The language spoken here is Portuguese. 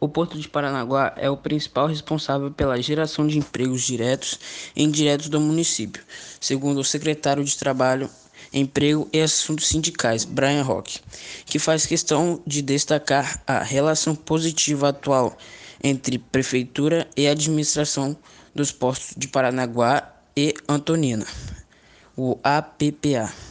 O Porto de Paranaguá é o principal responsável pela geração de empregos diretos e indiretos do município, segundo o secretário de Trabalho, Emprego e Assuntos Sindicais, Brian Rock, que faz questão de destacar a relação positiva atual entre prefeitura e administração dos portos de Paranaguá e Antonina, o APPA.